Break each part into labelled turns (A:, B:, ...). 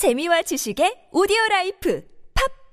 A: 재미와 지식의 오디오 라이프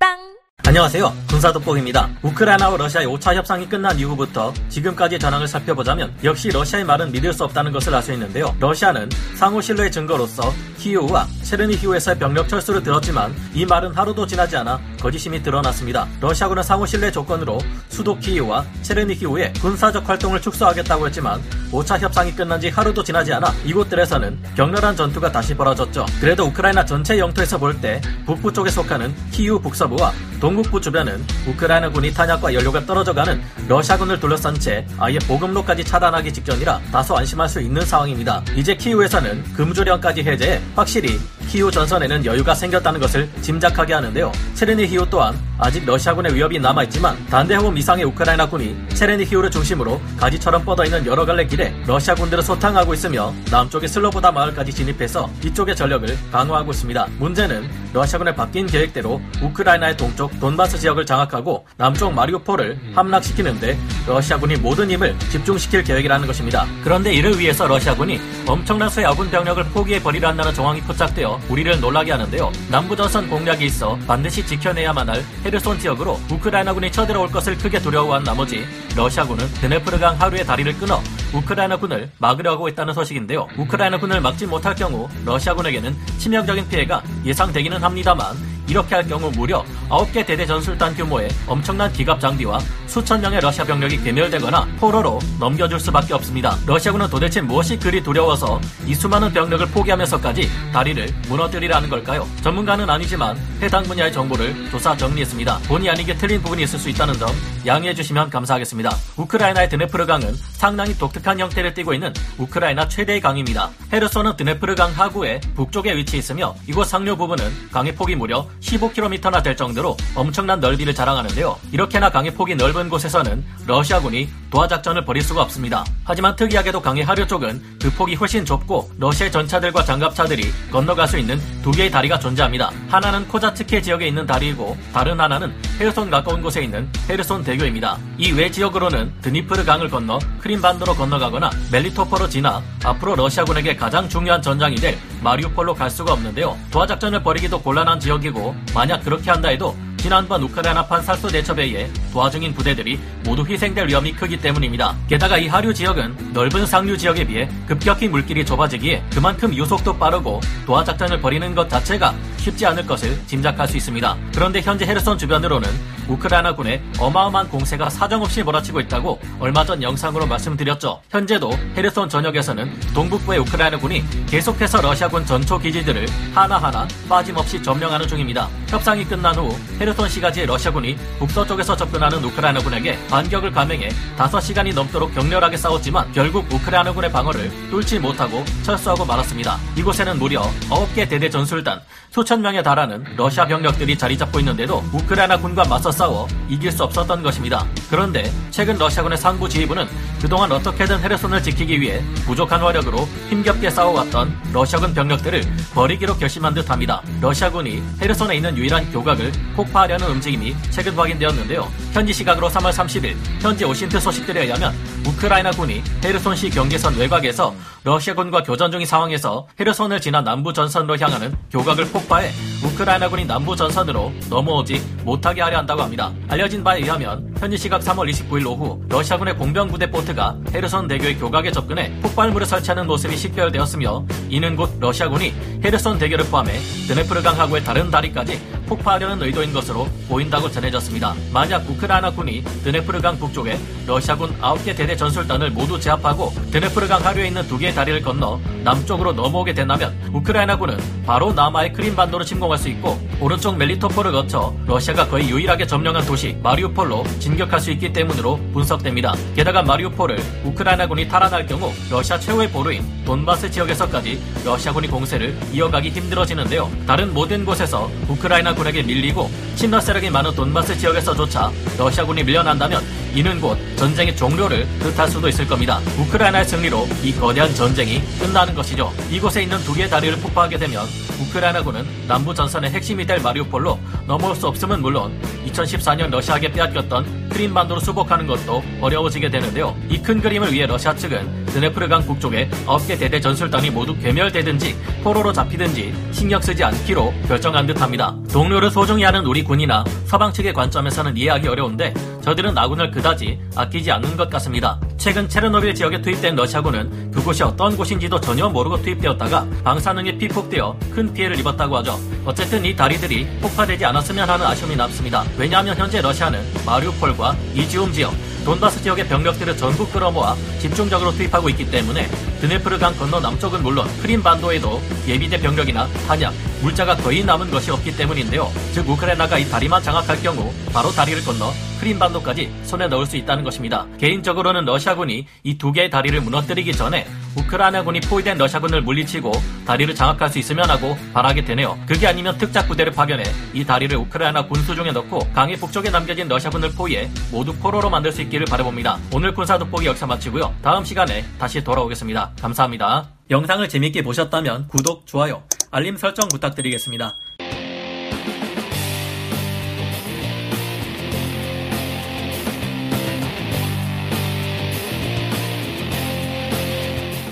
A: 팟빵
B: 안녕하세요. 군사 돋보기입니다. 우크라이나와 러시아의 5차 협상이 끝난 이후부터 지금까지의 전황을 살펴보자면 역시 러시아의 말은 믿을 수 없다는 것을 알 수 있는데요. 러시아는 상호 신뢰의 증거로서 키우와 체르니히우에서의 병력 철수를 들었지만 이 말은 하루도 지나지 않아 거짓임이 드러났습니다. 러시아군은 상호 신뢰 조건으로 수도 키우와 체르니히우에 군사적 활동을 축소하겠다고 했지만 5차 협상이 끝난 지 하루도 지나지 않아 이곳들에서는 격렬한 전투가 다시 벌어졌죠. 그래도 우크라이나 전체 영토에서 볼 때 북부 쪽에 속하는 키우 북서부와 동북부 주변은 우크라이나군이 탄약과 연료가 떨어져가는 러시아군을 둘러싼 채 아예 보급로까지 차단하기 직전이라 다소 안심할 수 있는 상황입니다. 이제 키우에서는 금주령까지 해제해 확실히 키우 전선에는 여유가 생겼다는 것을 짐작하게 하는데요. 체르니히우 또한 아직 러시아군의 위협이 남아있지만 단대호음 이상의 우크라이나군이 체르니히우를 중심으로 가지처럼 뻗어있는 여러 갈래 길에 러시아군들을 소탕하고 있으며 남쪽의 슬로보다 마을까지 진입해서 이쪽의 전력을 강화하고 있습니다. 문제는 러시아군의 바뀐 계획대로 우크라이나의 동쪽 돈바스 지역을 장악하고 남쪽 마리우폴을 함락시키는데 러시아군이 모든 힘을 집중시킬 계획이라는 것입니다. 그런데 이를 위해서 러시아군이 엄청난 수의 아군 병력을 포기해 버리려 한다는 정황이 포착되어 우리를 놀라게 하는데요. 남부전선 공략이 있어 반드시 지켜내야만 할 헤르손 지역으로 우크라이나군이 쳐들어올 것을 크게 두려워한 나머지 러시아군은 드네프르강 하루의 다리를 끊어 우크라이나군을 막으려고 했다는 소식인데요. 우크라이나군을 막지 못할 경우 러시아군에게는 치명적인 피해가 예상되기는 합니다만 이렇게 할 경우 무려 9개 대대 전술단 규모의 엄청난 기갑 장비와 수천 명의 러시아 병력이 괴멸되거나 포로로 넘겨줄 수밖에 없습니다. 러시아군은 도대체 무엇이 그리 두려워서 이 수많은 병력을 포기하면서까지 다리를 무너뜨리라는 걸까요? 전문가는 아니지만 해당 분야의 정보를 조사 정리했습니다. 본의 아니게 틀린 부분이 있을 수 있다는 점 양해해 주시면 감사하겠습니다. 우크라이나의 드네프르강은 상당히 독특 한 형태를 띠고 있는 우크라이나 최대의 강입니다. 헤르소는 드네프르강 하구의 북쪽에 위치해 있으며 이곳 상류 부분은 강의 폭이 무려 15km나 될 정도로 엄청난 넓이를 자랑하는데요. 이렇게나 강의 폭이 넓은 곳에서는 러시아군이 도하작전을 벌일 수가 없습니다. 하지만 특이하게도 강의 하류 쪽은 그 폭이 훨씬 좁고 러시아의 전차들과 장갑차들이 건너갈 수 있는 두 개의 다리가 존재합니다. 하나는 코자츠케 지역에 있는 다리이고 다른 하나는 헤르손 가까운 곳에 있는 헤르손 대교입니다. 이 외 지역으로는 드니프르 강을 건너 크림반도로 건너 가거나 멜리토포로 지나 앞으로 러시아군에게 가장 중요한 전장이 될 마리우폴로 갈 수가 없는데요. 도하 작전을 벌이기도 곤란한 지역이고 만약 그렇게 한다 해도 지난번 우크라이나 판 살소 대첩에 의해 도하 중인 부대들이 모두 희생될 위험이 크기 때문입니다. 게다가 이 하류 지역은 넓은 상류 지역에 비해 급격히 물길이 좁아지기에 그만큼 유속도 빠르고 도하 작전을 벌이는 것 자체가 쉽지 않을 것을 짐작할 수 있습니다. 그런데 현재 헤르손 주변으로는 우크라이나 군의 어마어마한 공세가 사정없이 몰아치고 있다고 얼마 전 영상으로 말씀드렸죠. 현재도 헤르손 전역에서는 동북부의 우크라이나 군이 계속해서 러시아군 전초 기지들을 하나하나 빠짐없이 점령하는 중입니다. 협상이 끝난 후 헤르 손 시가지의 러시아군이 북서쪽에서 접근하는 우크라이나군에게 반격을 감행해 5시간이 넘도록 격렬하게 싸웠지만 결국 우크라이나군의 방어를 뚫지 못하고 철수하고 말았습니다. 이곳에는 무려 9개 대대 전술단, 수천 명에 달하는 러시아 병력들이 자리 잡고 있는데도 우크라이나군과 맞서 싸워 이길 수 없었던 것입니다. 그런데 최근 러시아군의 상부 지휘부는 그동안 어떻게든 헤르손을 지키기 위해 부족한 화력으로 힘겹게 싸워왔던 러시아군 병력들을 버리기로 결심한 듯합니다. 러시아군이 헤르손에 있는 유일한 교각을 폭파 하려는 움직임이 최근 확인되었는데요. 현지 시각으로 3월 30일 현지 오신트 소식들에 의하면 우크라이나 군이 헤르손시 경계선 외곽에서 러시아군과 교전 중인 상황에서 헤르손을 지나 남부 전선으로 향하는 교각을 폭파해 우크라이나군이 남부 전선으로 넘어오지 못하게 하려 한다고 합니다. 알려진 바에 의하면 현지 시각 3월 29일 오후 러시아군의 공병부대 보트가 헤르손 대교의 교각에 접근해 폭발물을 설치하는 모습이 식별되었으며 이는 곧 러시아군이 헤르손 대교를 포함해 드네프르강 하구의 다른 다리까지 폭파하려는 의도인 것으로 보인다고 전해졌습니다. 만약 우크라이나군이 드네프르강 북쪽에 러시아군 9개 대대 전술단을 모두 제압하고 드네프르강 하류에 있는 두 개의 다리를 건너 남쪽으로 넘어오게 된다면 우크라이나군은 바로 남아의 크림반도로 침공 할 수 있고 오른쪽 멜리토폴을 거쳐 러시아가 거의 유일하게 점령한 도시 마리우폴로 진격할 수 있기 때문으로 분석됩니다. 게다가 마리우폴을 우크라이나군이 탈환할 경우 러시아 최후의 보루인 돈바스 지역에서까지 러시아군이 공세를 이어가기 힘들어지는데요. 다른 모든 곳에서 우크라이나군에게 밀리고 친러 세력이 많은 돈바스 지역에서조차 러시아군이 밀려난다면 이는 곧 전쟁의 종료를 뜻할 수도 있을 겁니다. 우크라이나의 승리로 이 거대한 전쟁이 끝나는 것이죠. 이곳에 있는 두 개의 다리를 폭파하게 되면 우크라이나군은 남부 전선의 핵심이 될 마리우폴로 넘어올 수 없음은 물론 2014년 러시아에게 빼앗겼던 크림반도로 수복하는 것도 어려워지게 되는데요. 이 큰 그림을 위해 러시아 측은 드네프르강 북쪽에 9개 대대 전술단이 모두 괴멸되든지 포로로 잡히든지 신경 쓰지 않기로 결정한 듯합니다. 동료를 소중히 하는 우리 군이나 서방 측의 관점에서는 이해하기 어려운데 저들은 아군을 그다지 아끼지 않는 것 같습니다. 최근 체르노빌 지역에 투입된 러시아군은 그곳이 어떤 곳인지도 전혀 모르고 투입되었다가 방사능에 피폭되어 큰 피해를 입었다고 하죠. 어쨌든 이 다리들이 폭파되지 않았으면 하는 아쉬움이 남습니다. 왜냐하면 현재 러시아는 마리우폴 과 이지움 지역, 돈바스 지역의 병력들을 전부 끌어모아 집중적으로 투입하고 있기 때문에 드네프르강 건너 남쪽은 물론 크림 반도에도 예비대 병력이나 탄약, 물자가 거의 남은 것이 없기 때문인데요. 즉 우크라이나가 이 다리만 장악할 경우 바로 다리를 건너 크림반도까지 손에 넣을 수 있다는 것입니다. 개인적으로는 러시아군이 이 두 개의 다리를 무너뜨리기 전에 우크라이나군이 포위된 러시아군을 물리치고 다리를 장악할 수 있으면 하고 바라게 되네요. 그게 아니면 특작 부대를 파견해 이 다리를 우크라이나 군수중에 넣고 강의 북쪽에 남겨진 러시아군을 포위해 모두 포로로 만들 수 있기를 바라봅니다. 오늘 군사 돋보기 역사 마치고요. 다음 시간에 다시 돌아오겠습니다. 감사합니다. 영상을 재밌게 보셨다면 구독, 좋아요, 알림 설정 부탁드리겠습니다.